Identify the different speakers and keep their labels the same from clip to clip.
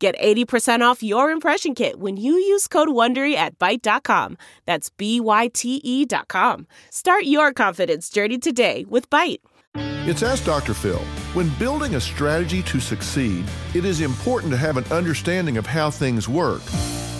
Speaker 1: Get 80% off your impression kit when you use code WONDERY at Byte.com. That's B-Y-T-E dot com. Start your confidence journey today with Byte.
Speaker 2: It's Ask Dr. Phil. When building a strategy to succeed, it is important to have an understanding of how things work.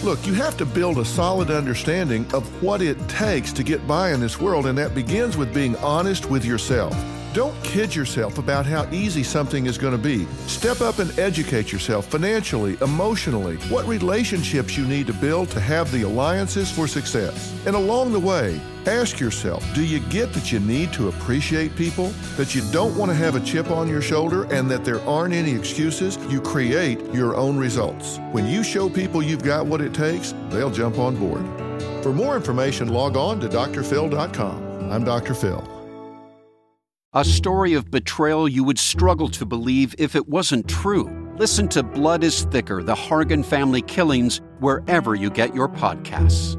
Speaker 2: Look, you have to build a solid understanding of what it takes to get by in this world, and that begins with being honest with yourself. Don't kid yourself about how easy something is going to be. Step up and educate yourself financially, emotionally, what relationships you need to build to have the alliances for success. And along the way, ask yourself do you get that you need to appreciate people? That you don't want to have a chip on your shoulder and that there aren't any excuses? You create your own results. When you show people you've got what it takes, they'll jump on board. For more information, log on to drphil.com. I'm Dr. Phil.
Speaker 3: A story of betrayal you would struggle to believe if it wasn't true. Listen to Blood is Thicker The Hargan Family Killings wherever you get your podcasts.